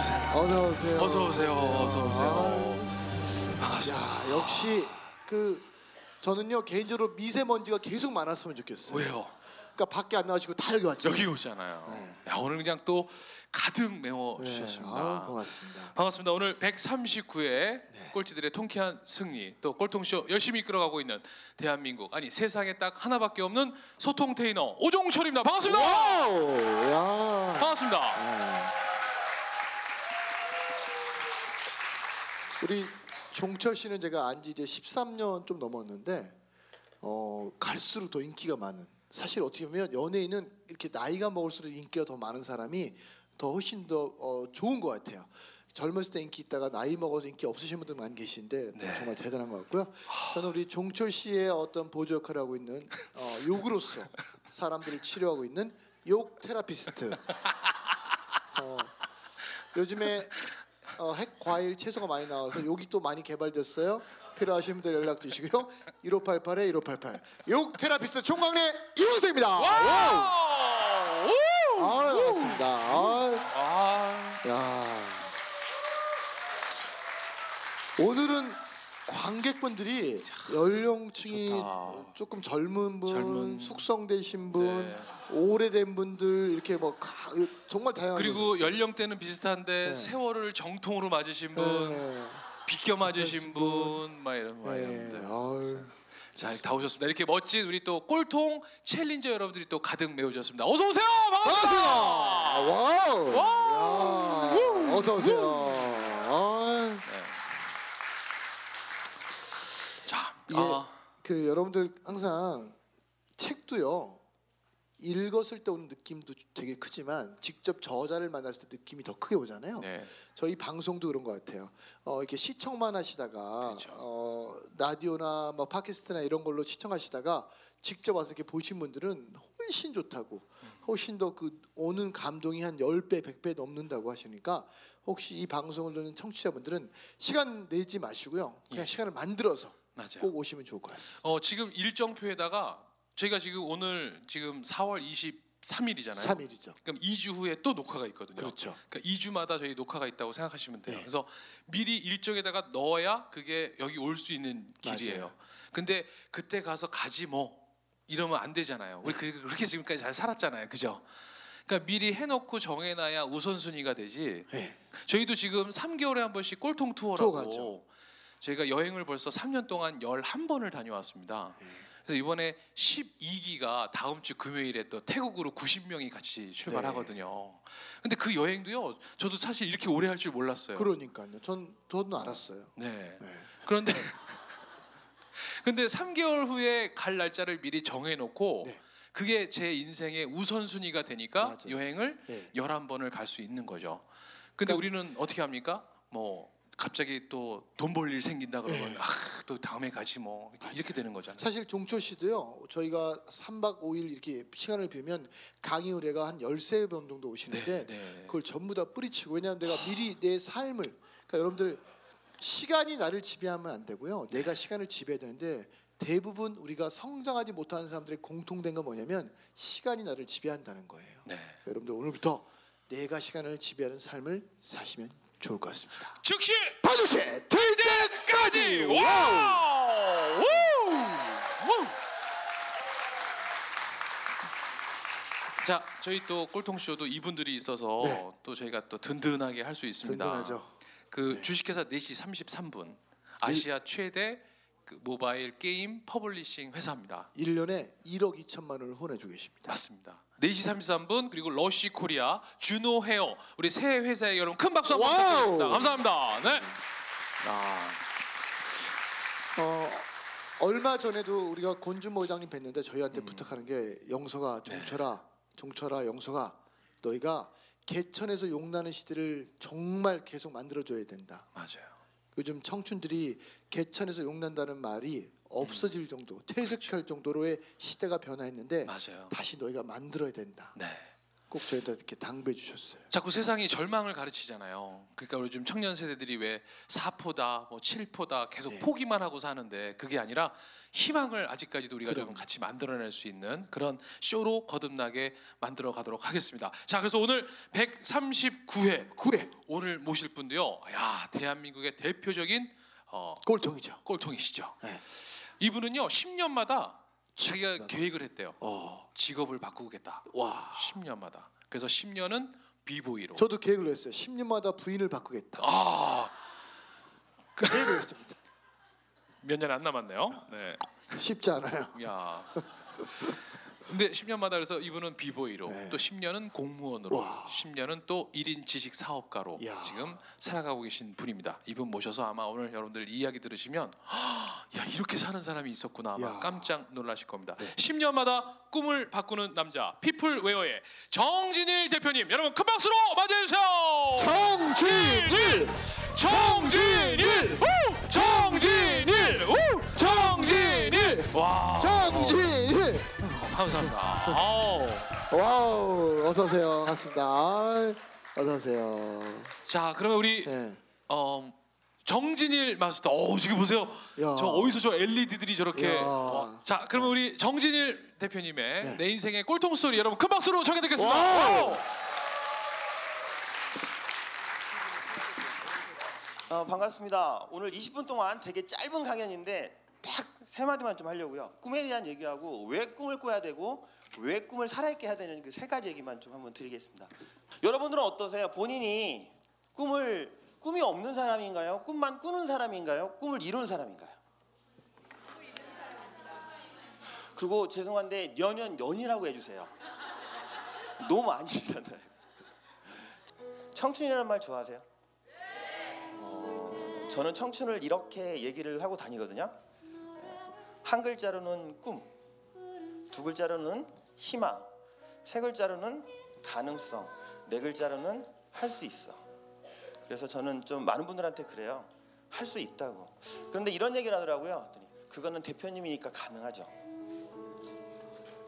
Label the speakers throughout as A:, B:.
A: 아,
B: 앉으세요
A: 어서 오세요.
B: 어서 오세요 어서 오세요
A: 아,
B: 반갑습니다
A: 야, 역시 그 저는요 개인적으로 미세먼지가 계속 많았으면 좋겠어요.
B: 왜요
A: 그러니까 밖에 안 나가시고 다 여기 왔죠.
B: 여기 오잖아요
A: 네.
B: 야 오늘 그냥 또 가득 메워
A: 네,
B: 주셨습니다
A: 아유, 고맙습니다.
B: 반갑습니다. 오늘 139회 꼴찌들의 통쾌한 승리 또 꼴통쇼 열심히 이끌어가고 있는 대한민국 아니 세상에 딱 하나밖에 없는 소통 테이너 오종철입니다. 반갑습니다.
A: wow, 야.
B: 반갑습니다.
A: 우리 종철 씨는 제가 안지 이제 13년 좀 넘었는데 어, 갈수록 더 인기가 많은. 사실 어떻게 보면 연예인은 이렇게 나이가 먹을수록 인기가 더 많은 사람이 더 훨씬 더 어, 좋은 것 같아요. 젊었을 때 인기 있다가 나이 먹어서 인기 없으신 분들 많이 계신데
B: 네.
A: 정말 대단한 것 같고요. 저는 우리 종철 씨의 어떤 보조 역할을 하고 있는 어, 욕으로서 사람들을 치료하고 있는 욕 therapist. 어, 요즘에 어, 햇 과일 채소가 많이 나와서 욕이 또 많이 개발됐어요. 필요하신 분들 연락 주시고요. 1588에 1588. 욕 therapist 총각네 이원수입니다. Wow.
B: 오!
A: 아, 반갑습니다. 아,
B: 아,
A: 야. 오늘은 관객분들이 연령층이
B: 좋다.
A: 조금 젊은 분,
B: 젊은.
A: 숙성되신 분,
B: 네.
A: 오래된 분들 이렇게 뭐 가- 정말 다양한
B: 그리고
A: 분들
B: 연령대는 비슷한데
A: 네.
B: 세월을 정통으로 맞으신 분,
A: 네.
B: 비껴 맞으신 분, 막 이런 막
A: 네.
B: 이런데.
A: 아유.
B: 자, 다 오셨습니다. 이렇게 멋진 우리 또 꼴통 challenger 여러분들이 또 가득 메워주셨습니다. 어서 오세요. 반갑습니다. Wow. Wow.
A: 야, 어서 오세요. 아,
B: 자,
A: 예.
B: 아,
A: 그 여러분들 항상 책도요. 읽었을 때 오는 느낌도 되게 크지만 직접 저자를 만났을 때 느낌이 더 크게 오잖아요.
B: 네.
A: 저희 방송도 그런 것 같아요. 어, 이렇게 시청만 하시다가
B: 그렇죠.
A: 어, 라디오나 뭐 팟캐스트나 이런 걸로 시청하시다가 직접 와서 이렇게 보신 분들은 훨씬 좋다고 훨씬 더 그 오는 감동이 한 10배, 100배 넘는다고 하시니까 혹시 이 방송을 듣는 청취자분들은 시간 내지 마시고요. 그냥
B: 예.
A: 시간을 만들어서
B: 맞아요.
A: 꼭 오시면 좋을 것 같습니다.
B: 어, 지금 일정표에다가 저희가 지금 오늘 지금 4월 23일이잖아요.
A: 3일이죠.
B: 그럼 2주 후에 또 녹화가 있거든요.
A: 그렇죠.
B: 그러니까 2주마다 저희 녹화가 있다고 생각하시면 돼요.
A: 네.
B: 그래서 미리 일정에다가 넣어야 그게 여기 올 수 있는 길이에요.
A: 맞아요.
B: 근데 그때 가서 가지 뭐 이러면 안 되잖아요. 우리 그- 그렇게 지금까지 잘 살았잖아요. 그죠? 그러니까 미리 해놓고 정해놔야 우선순위가 되지.
A: 네.
B: 저희도 지금 3개월에 한 번씩 꼴통
A: 투어
B: 투어라고. 저희가 여행을 벌써 3년 동안 11번을 다녀왔습니다.
A: 네.
B: 그래서 이번에 12기가 다음 주 금요일에 또 태국으로 90명이 같이 출발하거든요. 근데 그 여행도요. 저도 사실 이렇게 오래 할 줄 몰랐어요.
A: 그러니까요. 전 저는 알았어요.
B: 네.
A: 네.
B: 그런데 근데 3개월 후에 갈 날짜를 미리 정해 놓고
A: 네.
B: 그게 제 인생의 우선순위가 되니까
A: 맞아요.
B: 여행을
A: 네.
B: 11번을 갈 수 있는 거죠. 근데
A: 그러니까-
B: 우리는 어떻게 합니까? 뭐 갑자기 또 돈 벌 일 생긴다 그러면 아, 또 다음에 가지 뭐 이렇게, 되는 거잖아요.
A: 네. 사실 종철 씨도요. 저희가 3박 5일 이렇게 시간을 비면 강의 의뢰가 한 13번 정도 오시는데
B: 네, 네.
A: 그걸 전부 다 뿌리치고 왜냐하면 내가 미리 내 삶을 그러니까 여러분들 시간이 나를 지배하면 안 되고요. 내가 시간을 지배해야 되는데 대부분 우리가 성장하지 못하는 사람들의 공통된 건 뭐냐면 시간이 나를 지배한다는 거예요.
B: 네.
A: 여러분들 오늘부터 내가 시간을 지배하는 삶을 사시면 좋을 것 같습니다.
B: 즉시
A: 반드시 될
B: 때까지 wow! 우! 자, 저희 또 꼴통 쇼도 이분들이 있어서
A: 네.
B: 또 저희가 또 든든하게 할 수 있습니다.
A: 든든하죠.
B: 그
A: 네.
B: 주식회사 4시 33분 아시아 최대 그 모바일 게임 퍼블리싱 회사입니다.
A: 1년에 1억 2천만 원을 후원해주고 계십니다.
B: 맞습니다. 4시 33분 그리고 러시 코리아 주노 헤어 우리 세 회사에 여러분 큰 박수 한번. 부탁드리겠습니다. 감사합니다. 네. 아,
A: 어, 얼마 전에도 우리가 권준모 회장님 뵀는데
B: 음.
A: 저희한테 부탁하는 게 영서가
B: 네.
A: 종철아 종철아 영서가 너희가 개천에서 용나는 시대를 정말 계속 만들어줘야 된다.
B: 맞아요.
A: 요즘 청춘들이 개천에서 용난다는 말이 없어질 정도, 퇴색할 정도로의 시대가 변화했는데
B: 맞아요.
A: 다시 너희가 만들어야 된다.
B: 네.
A: 꼭 저희한테 이렇게 당부해 주셨어요.
B: 자꾸 세상이 절망을 가르치잖아요. 그러니까 요즘 청년 세대들이 왜 사포다, 뭐 칠포다 계속
A: 네.
B: 포기만 하고 사는데 그게 아니라 희망을 아직까지도 우리가 좀
A: 그럼.
B: 같이 만들어낼 수 있는 그런 쇼로 거듭나게 만들어 가도록 하겠습니다. 자, 그래서 오늘 139회
A: 구회
B: 오늘 모실 분도요. 야, 대한민국의 대표적인 어,
A: 꼴통이죠.
B: 꼴통이시죠.
A: 네.
B: 이분은요 10년마다 자기가 계획을 했대요.
A: 어,
B: 직업을 바꾸겠다.
A: 와.
B: 10년마다. 그래서 10년은 비보이로.
A: 저도 계획을 했어요. 10년마다 부인을 바꾸겠다.
B: 아,
A: 그 계획을 했습니다.
B: 몇 년 안 남았네요. 네.
A: 쉽지 않아요.
B: 야. 근데 10년마다 그래서 이분은 비보이로
A: 네.
B: 또 10년은 공무원으로
A: 와.
B: 10년은 또 1인 지식 사업가로
A: 이야.
B: 지금 살아가고 계신 분입니다. 이분 모셔서 아마 오늘 여러분들 이야기 들으시면 야 이렇게 사는 사람이 있었구나 아마.
A: 네.
B: 깜짝 놀라실 겁니다. 10년마다 꿈을 바꾸는 남자 피플웨어의 정진일 대표님 여러분 큰 박수로 맞이해주세요.
A: 정진일,
B: 정진일 우! 정진일 우! 정진일 와
A: 정진일.
B: 감사합니다. 아우.
A: 와우, 어서 오세요. 반갑습니다. 아이, 어서 오세요.
B: 자 그러면 우리
A: 네.
B: 어, 정진일 마스터 어 지금 보세요
A: 야.
B: 저 어디서 저 LED들이 저렇게
A: 야.
B: 와. 자 그러면 우리 정진일 대표님의
A: 네.
B: 내 인생의 꼴통 스토리 여러분 큰 박수로 청해 듣겠습니다
A: 와우.
B: 와우.
C: 어, 반갑습니다. 오늘 20분 동안 되게 짧은 강연인데 딱 세 마디만 좀 하려고요. 꿈에 대한 얘기하고 왜 꿈을 꿔야 되고 왜 꿈을 살아있게 해야 되는 그 세 가지 얘기만 좀 한번 드리겠습니다. 여러분들은 어떠세요? 본인이 꿈을 꿈이 없는 사람인가요? 꿈만 꾸는 사람인가요? 꿈을 이루는 사람인가요? 그리고 죄송한데 연연 연이라고 해주세요. 너무 아니잖아요. 청춘이라는 말 좋아하세요? 저는 청춘을 이렇게 얘기를 하고 다니거든요. 한 글자로는 꿈, 두 글자로는 희망, 세 글자로는 가능성, 네 글자로는 할 수 있어. 그래서 저는 좀 많은 분들한테 그래요. 할 수 있다고. 그런데 이런 얘기를 하더라고요. 그거는 대표님이니까 가능하죠.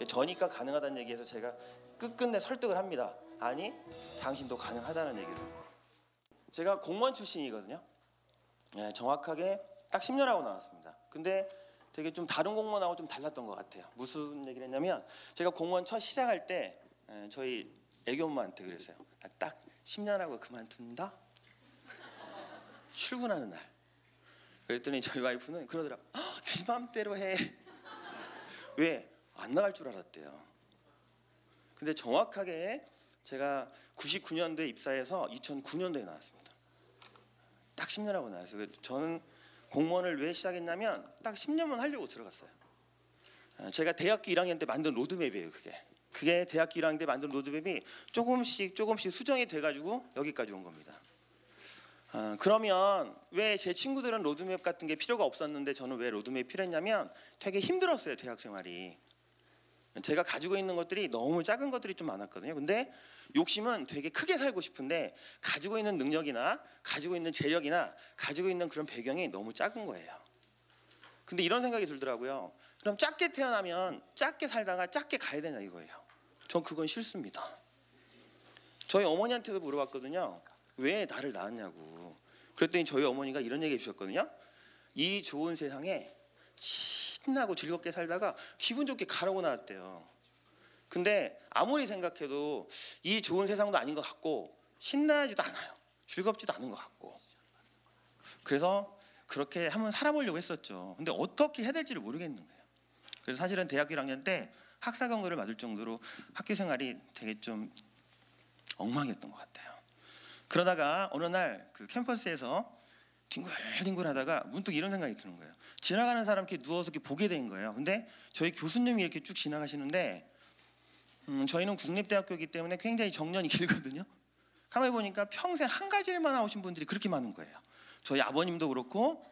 C: 저니까 가능하다는 얘기에서 제가 끝끝내 설득을 합니다. 아니, 당신도 가능하다는 얘기를. 제가 공무원 출신이거든요. 예, 정확하게 딱 10년 하고 나왔습니다. 근데 되게 좀 다른 공무원하고 좀 달랐던 것 같아요. 무슨 얘기를 했냐면 제가 공무원 첫 시작할 때 예, 저희 애교엄마한테 그랬어요. 나딱 10년 하고 그만둔다. 출근하는 날. 그랬더니 저희 와이프는 그러더라. "아, 네 맘대로 해. 왜? 안 나갈 줄 알았대요. 근데 정확하게 제가 99년도에 입사해서 2009년도에 나왔습니다. 딱 10년 하고 나왔어요. 저는 공무원을 왜 시작했냐면 딱 10년만 하려고 들어갔어요. 어, 제가 대학교 1학년 때 만든 로드맵이에요. 그게. 그게 대학교 1학년 때 만든 로드맵이 조금씩 조금씩 수정이 돼가지고 여기까지 온 겁니다. 어, 그러면 왜 제 친구들은 로드맵 같은 게 필요가 없었는데 저는 왜 로드맵 필요했냐면 되게 힘들었어요 대학 생활이. 제가 가지고 있는 것들이 너무 작은 것들이 좀 많았거든요. 근데 욕심은 되게 크게 살고 싶은데 가지고 있는 능력이나 가지고 있는 재력이나 가지고 있는 그런 배경이 너무 작은 거예요. 근데 이런 생각이 들더라고요. 그럼 작게 태어나면 작게 살다가 작게 가야 되냐 이거예요. 전 그건 싫습니다. 저희 어머니한테도 물어봤거든요. 왜 나를 낳았냐고. 그랬더니 저희 어머니가 이런 얘기 해주셨거든요. 이 좋은 세상에 신나고 즐겁게 살다가 기분 좋게 가라고 나왔대요. 근데 아무리 생각해도 이 좋은 세상도 아닌 것 같고 신나지도 않아요. 즐겁지도 않은 것 같고. 그래서 그렇게 한번 살아보려고 했었죠. 근데 어떻게 해야 될지를 모르겠는 거예요. 그래서 사실은 대학교 1학년 때 학사 경고를 맞을 정도로 학교 생활이 되게 좀 엉망이었던 것 같아요. 그러다가 어느 날 그 캠퍼스에서 뒹굴뒹굴 하다가 문득 이런 생각이 드는 거예요. 지나가는 사람 이렇게 누워서 이렇게 보게 된 거예요. 근데 저희 교수님이 이렇게 쭉 지나가시는데 음, 저희는 국립대학교이기 때문에 굉장히 정년이 길거든요. 가만히 보니까 평생 한 가지 일만 나오신 분들이 그렇게 많은 거예요. 저희 아버님도 그렇고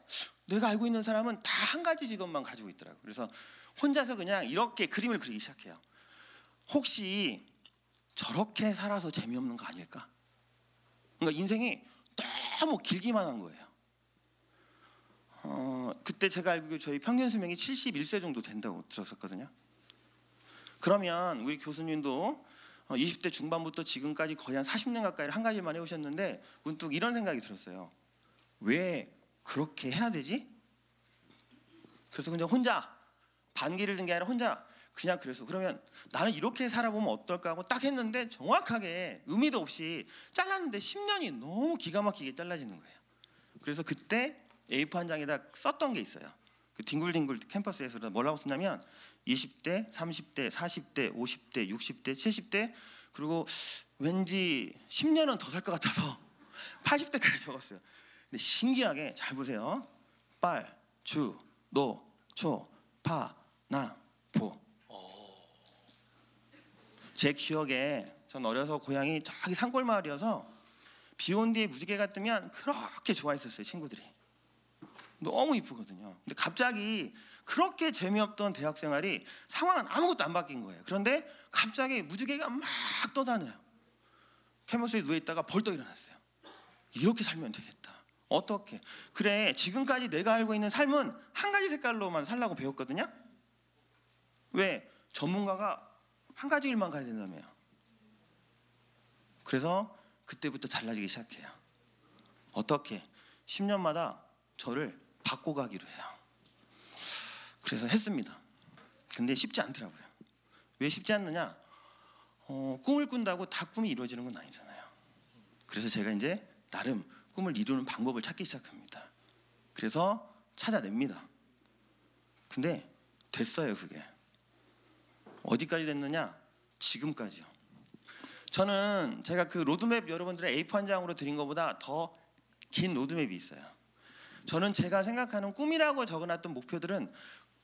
C: 내가 알고 있는 사람은 다 한 가지 직업만 가지고 있더라고요. 그래서 혼자서 그냥 이렇게 그림을 그리기 시작해요. 혹시 저렇게 살아서 재미없는 거 아닐까? 그러니까 인생이 너무 길기만 한 거예요. 어, 그때 제가 알기로 저희 평균 수명이 71세 정도 된다고 들었었거든요. 그러면 우리 교수님도 어, 20대 중반부터 지금까지 거의 한 40년 가까이를 한 가지만 해오셨는데 문득 이런 생각이 들었어요. 왜 그렇게 해야 되지? 그래서 그냥 혼자 반기를 든 게 아니라 혼자 그냥 그래서 그러면 나는 이렇게 살아보면 어떨까 하고 딱 했는데 정확하게 의미도 없이 잘랐는데 10년이 너무 기가 막히게 잘라지는 거예요. 그래서 그때 A4 한 장에다 썼던 게 있어요. 그 뒹굴뒹굴 캠퍼스에서 뭐라고 썼냐면 20대, 30대, 40대, 50대, 60대, 70대 그리고 왠지 10년은 더 살 것 같아서 80대까지 적었어요. 근데 신기하게 잘 보세요. 빨, 주, 노, 초, 파, 나, 보. 제 기억에 전 어려서 고향이 저기 산골 마을이어서 비 온 뒤에 무지개가 뜨면 그렇게 좋아했었어요 친구들이 너무 이쁘거든요. 근데 갑자기 그렇게 재미없던 대학 생활이 상황은 아무것도 안 바뀐 거예요. 그런데 갑자기 무지개가 막 떠다녀요. 캐머스에 누워있다가 벌떡 일어났어요. 이렇게 살면 되겠다. 어떻게? 그래 지금까지 내가 알고 있는 삶은 한 가지 색깔로만 살라고 배웠거든요. 왜? 전문가가 한 가지 일만 가야 된다며요. 그래서 그때부터 달라지기 시작해요. 어떻게? 10년마다 저를 바꿔가기로 해요. 그래서 했습니다. 근데 쉽지 않더라고요. 왜 쉽지 않느냐? 어, 꿈을 꾼다고 다 꿈이 이루어지는 건 아니잖아요. 그래서 제가 이제 나름 꿈을 이루는 방법을 찾기 시작합니다. 그래서 찾아냅니다. 근데 됐어요, 그게. 어디까지 됐느냐? 지금까지요. 저는 제가 그 로드맵 여러분들의 A4 한 장으로 드린 것보다 더 긴 로드맵이 있어요. 저는 제가 생각하는 꿈이라고 적어놨던 목표들은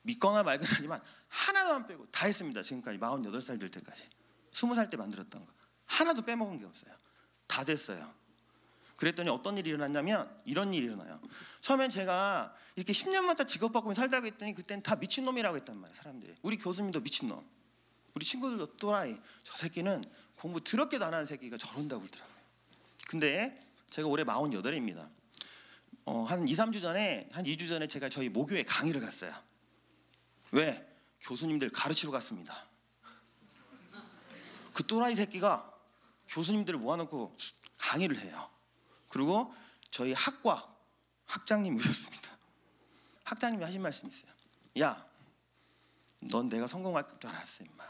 C: 믿거나 말거나 하지만 하나도 안 빼고 다 했습니다. 지금까지 48살 될 때까지. 20살 때 만들었던 거. 하나도 빼먹은 게 없어요. 다 됐어요. 그랬더니 어떤 일이 일어났냐면 이런 일이 일어나요. 처음엔 제가 이렇게 10년마다 직업 바꾸며 살다고 했더니 그때는 다 미친놈이라고 했단 말이에요. 사람들이. 우리 교수님도 미친놈. 우리 친구들도 또라이. 저 새끼는 공부 더럽게도 안 하는 새끼가 저런다고 그러더라고요. 근데 제가 올해 48입니다. 어, 한 2, 3주 전에 한 2주 전에 제가 저희 모교에 강의를 갔어요. 왜? 교수님들 가르치러 갔습니다. 그 또라이 새끼가 교수님들을 모아놓고 강의를 해요. 그리고 저희 학과 학장님 오셨습니다. 학장님이 하신 말씀이 있어요. 야, 넌 내가 성공할 줄 알았어, 임마.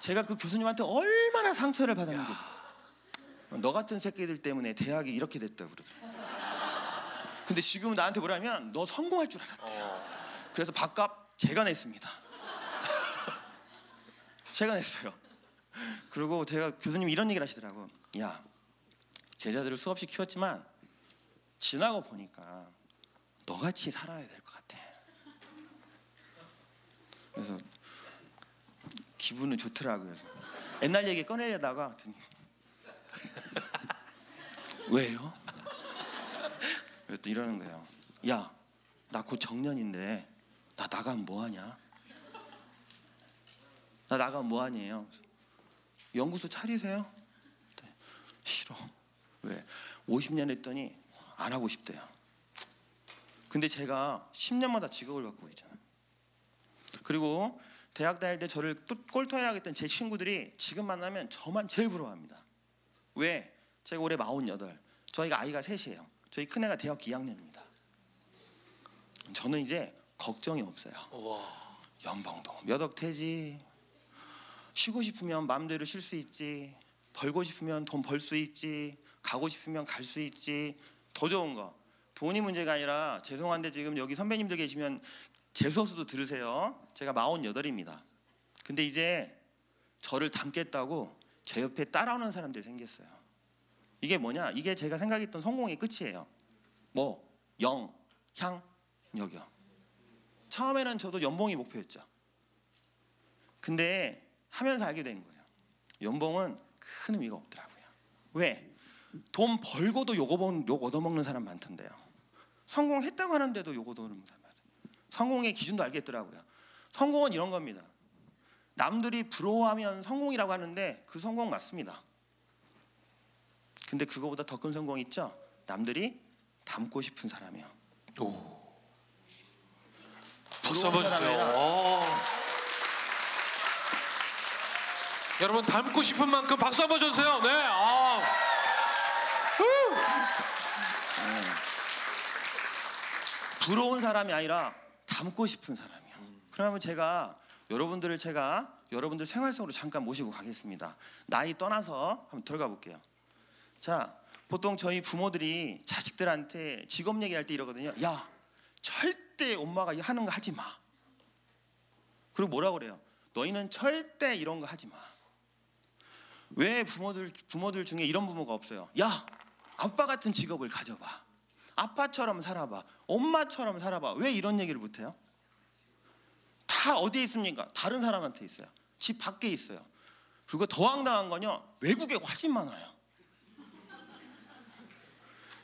C: 제가 그 교수님한테 얼마나 상처를 받았는지. 너 같은 새끼들 때문에 대학이 이렇게 됐다 그러더라고요. 근데 지금은 나한테 뭐라면 너 성공할 줄 알았대요. 그래서 밥값 제가 냈습니다. 제가 냈어요. 그리고 제가 교수님 이런 얘기를 하시더라고. 야, 제자들을 수없이 키웠지만 지나고 보니까 너같이 살아야 될 것 같아. 그래서 기분은 좋더라고요. 옛날 얘기 꺼내려다가 왜요? 그랬더니 이러는 거예요. 야, 나 곧 정년인데 나 나가면 뭐 하냐? 나 나가면 뭐 하니에요? 연구소 차리세요? 네, 싫어. 왜? 50년 했더니 안 하고 싶대요. 근데 제가 10년마다 직업을 바꾸고 있잖아요. 그리고 대학 다닐 때 저를 또 꼴통이라고 했던 제 친구들이 지금 만나면 저만 제일 부러워합니다. 왜? 제가 올해 48. 저희가 아이가 셋이에요. 저희 큰애가 대학 2학년입니다. 저는 이제 걱정이 없어요.
B: 와.
C: 연봉도 몇 억 되지. 쉬고 싶으면 마음대로 쉴 수 있지. 벌고 싶으면 돈 벌 수 있지. 가고 싶으면 갈 수 있지. 더 좋은 거. 돈이 문제가 아니라 죄송한데 지금 여기 선배님들 계시면 제 수업도 들으세요. 제가 48입니다. 근데 이제 저를 닮겠다고 제 옆에 따라오는 사람들이 생겼어요. 이게 뭐냐? 이게 제가 생각했던 성공의 끝이에요. 뭐 영, 향, 여겨. 처음에는 저도 연봉이 목표였죠. 근데 하면서 알게 된 거예요. 연봉은 큰 의미가 없더라고요. 왜? 돈 벌고도 욕, 얻어- 욕 얻어먹는 사람 많던데요. 성공했다고 하는데도 욕 얻어먹는 사람 많아요. 성공의 기준도 알겠더라고요. 성공은 이런 겁니다. 남들이 부러워하면 성공이라고 하는데 그 성공 맞습니다. 근데 그거보다 더 큰 성공 있죠? 남들이 닮고 싶은 사람이요.
B: 오. 박수 한번 주세요. 여러분 닮고 싶은 만큼 박수 한번 줘주세요. 네. 아. 후.
C: 부러운 사람이 아니라 닮고 싶은 사람이요. 그러면 제가 여러분들을 제가 여러분들 생활 속으로 잠깐 모시고 가겠습니다. 나이 떠나서 한번 들어가 볼게요. 자, 보통 저희 부모들이 자식들한테 직업 얘기할 때 이러거든요. 야, 절대 엄마가 하는 거 하지 마. 그리고 뭐라 그래요? 너희는 절대 이런 거 하지 마. 왜 부모들 부모들 중에 이런 부모가 없어요? 야, 아빠 같은 직업을 가져봐. 아빠처럼 살아봐. 엄마처럼 살아봐. 왜 이런 얘기를 못해요? 다 어디에 있습니까? 다른 사람한테 있어요. 집 밖에 있어요. 그리고 더 황당한 건요. 외국에 훨씬 많아요.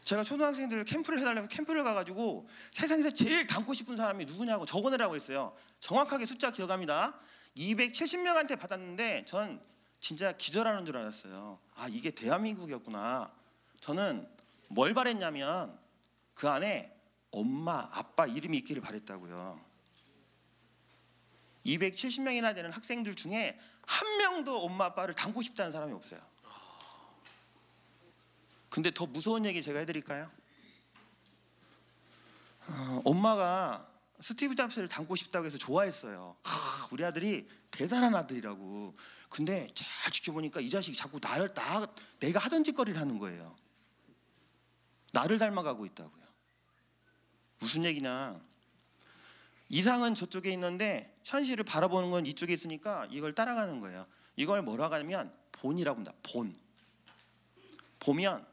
C: 제가 초등학생들 캠프를 해달라고 캠프를 가가지고 세상에서 제일 닮고 싶은 사람이 누구냐고 적어내라고 했어요. 정확하게 숫자 기억합니다. 270명한테 받았는데 전 진짜 기절하는 줄 알았어요. 아 이게 대한민국이었구나. 저는 뭘 바랬냐면 그 안에 엄마, 아빠 이름이 있기를 바랬다고요. 270명이나 되는 학생들 중에 한 명도 엄마, 아빠를 닮고 싶다는 사람이 없어요. 근데 더 무서운 얘기 제가 해드릴까요? 어, 엄마가 스티브 잡스를 닮고 싶다고 해서 좋아했어요. 하, 우리 아들이 대단한 아들이라고. 근데 잘 지켜보니까 이 자식이 자꾸 나를 나 내가 하던 짓거리를 하는 거예요. 나를 닮아가고 있다고요. 무슨 얘기냐? 이상은 저쪽에 있는데 현실을 바라보는 건 이쪽에 있으니까 이걸 따라가는 거예요. 이걸 뭐라고 하냐면 본이라고 합니다. 본. 보면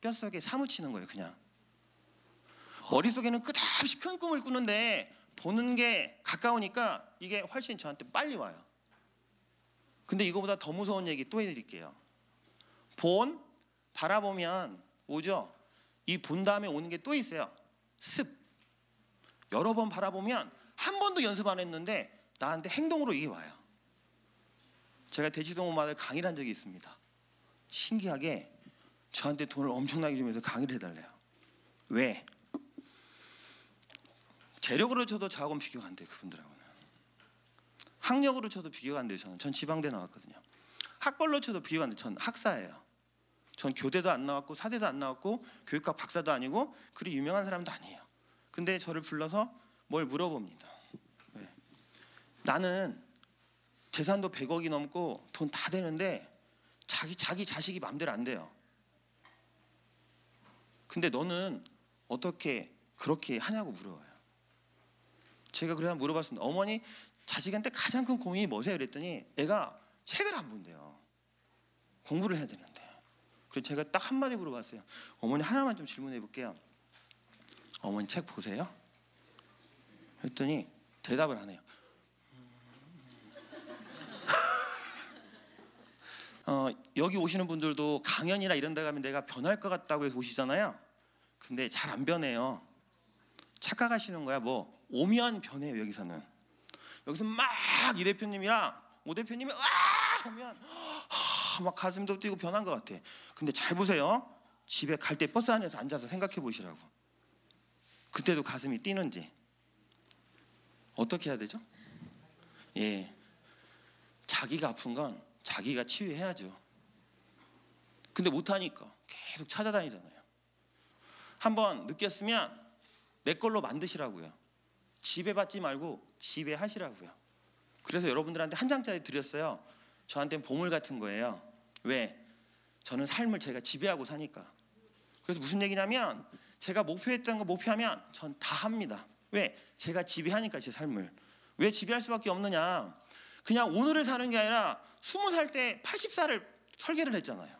C: 뼛속에 사무치는 거예요, 그냥. 머릿속에는 끝없이 큰 꿈을 꾸는데 보는 게 가까우니까 이게 훨씬 저한테 빨리 와요. 근데 이거보다 더 무서운 얘기 또 해드릴게요. 본, 바라보면 오죠? 이 본 다음에 오는 게 또 있어요. 습. 여러 번 바라보면 한 번도 연습 안 했는데 나한테 행동으로 이게 와요. 제가 대치동 엄마들 강의를 한 적이 있습니다. 신기하게 저한테 돈을 엄청나게 주면서 강의를 해달래요. 왜? 재력으로 쳐도 저하고는 비교가 안 돼요. 그분들하고는. 학력으로 쳐도 비교가 안 돼요. 저는. 전 지방대 나왔거든요. 학벌로 쳐도 비교가 안 돼요. 전 학사예요. 전 교대도 안 나왔고 사대도 안 나왔고 교육학 박사도 아니고 그리 유명한 사람도 아니에요. 근데 저를 불러서 뭘 물어봅니다. 왜? 나는 재산도 100억이 넘고 돈 다 되는데 자기 자기 자식이 마음대로 안 돼요. 근데 너는 어떻게 그렇게 하냐고 물어봐요. 제가 그래서 물어봤습니다. 어머니 자식한테 가장 큰 고민이 뭐세요? 그랬더니 애가 책을 안 본대요. 공부를 해야 되는데. 그래서 제가 딱 한마디 물어봤어요. 어머니 하나만 좀 질문해 볼게요. 어머니 책 보세요? 그랬더니 대답을 안 해요. 어, 여기 오시는 분들도 강연이나 이런 데 가면 내가 변할 것 같다고 해서 오시잖아요. 근데 잘 안 변해요. 착각하시는 거야. 뭐 오면 변해요 여기서는. 여기서 막 이 대표님이랑 오 대표님이 와 하면 하, 막 가슴도 뛰고 변한 것 같아. 근데 잘 보세요. 집에 갈 때 버스 안에서 앉아서 생각해 보시라고. 그때도 가슴이 뛰는지 어떻게 해야 되죠? 예, 자기가 아픈 건 자기가 치유해야죠. 근데 못하니까 계속 찾아다니잖아요. 한번 느꼈으면 내 걸로 만드시라고요. 지배받지 말고 지배하시라고요. 그래서 여러분들한테 한 장짜리 드렸어요. 저한테는 보물 같은 거예요. 왜? 저는 삶을 제가 지배하고 사니까. 그래서 무슨 얘기냐면 제가 목표했던 거 목표하면 전 다 합니다. 왜? 제가 지배하니까 제 삶을. 왜 지배할 수밖에 없느냐? 그냥 오늘을 사는 게 아니라 스무 살때 80살을 설계를 했잖아요.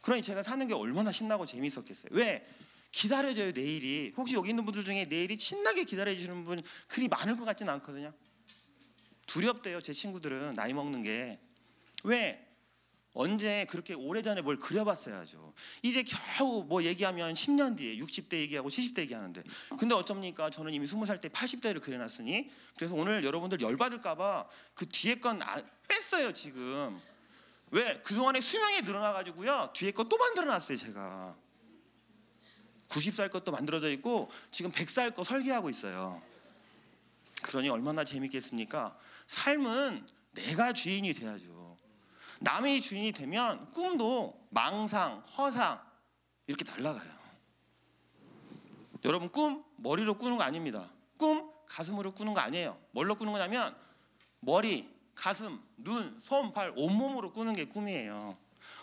C: 그러니 제가 사는 게 얼마나 신나고 재미있었겠어요. 왜? 기다려져요 내일이. 혹시 여기 있는 분들 중에 내일이 신나게 기다려주시는 분 그리 많을 것 같지는 않거든요. 두렵대요 제 친구들은 나이 먹는 게. 왜? 언제 그렇게 오래전에 뭘 그려봤어야죠. 이제 겨우 뭐 얘기하면 10년 뒤에 60대 얘기하고 70대 얘기하는데 근데 어쩝니까? 저는 이미 20살 때 80대를 그려놨으니 그래서 오늘 여러분들 열받을까봐 그 뒤에 건 아- 뺐어요 지금. 왜? 그동안에 수명이 늘어나가지고요 뒤에 거 또 만들어놨어요 제가. 90살 것도 만들어져 있고 지금 100살 거 설계하고 있어요. 그러니 얼마나 재밌겠습니까? 삶은 내가 주인이 돼야죠. 남의 주인이 되면 꿈도 망상, 허상 이렇게 날아가요. 여러분 꿈 머리로 꾸는 거 아닙니다. 꿈 가슴으로 꾸는 거 아니에요. 뭘로 꾸는 거냐면 머리, 가슴, 눈, 손, 발, 온몸으로 꾸는 게 꿈이에요.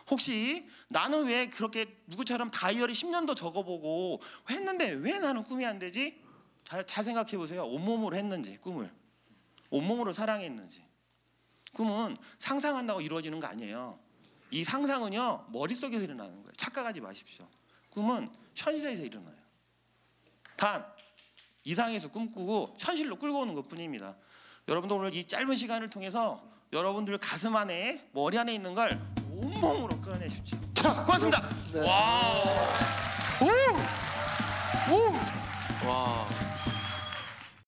C: 혹시 나는 왜 그렇게 누구처럼 다이어리 10년도 적어보고 했는데 왜 나는 꿈이 안 되지? 잘, 잘 생각해 보세요. 온몸으로 했는지 꿈을 온몸으로 사랑했는지 꿈은 상상한다고 이루어지는 거 아니에요. 이 상상은요, 머릿속에서 일어나는 거예요. 착각하지 마십시오. 꿈은 현실에서 일어나요. 단, 이상에서 꿈꾸고 현실로 끌고 오는 것 뿐입니다. 여러분도 오늘 이 짧은 시간을 통해서 여러분들 가슴 안에, 머리 안에 있는 걸 온몸으로 끌어내십시오.
A: 자,
C: 고맙습니다.
A: 네. 와우. 오! 오!
B: 와.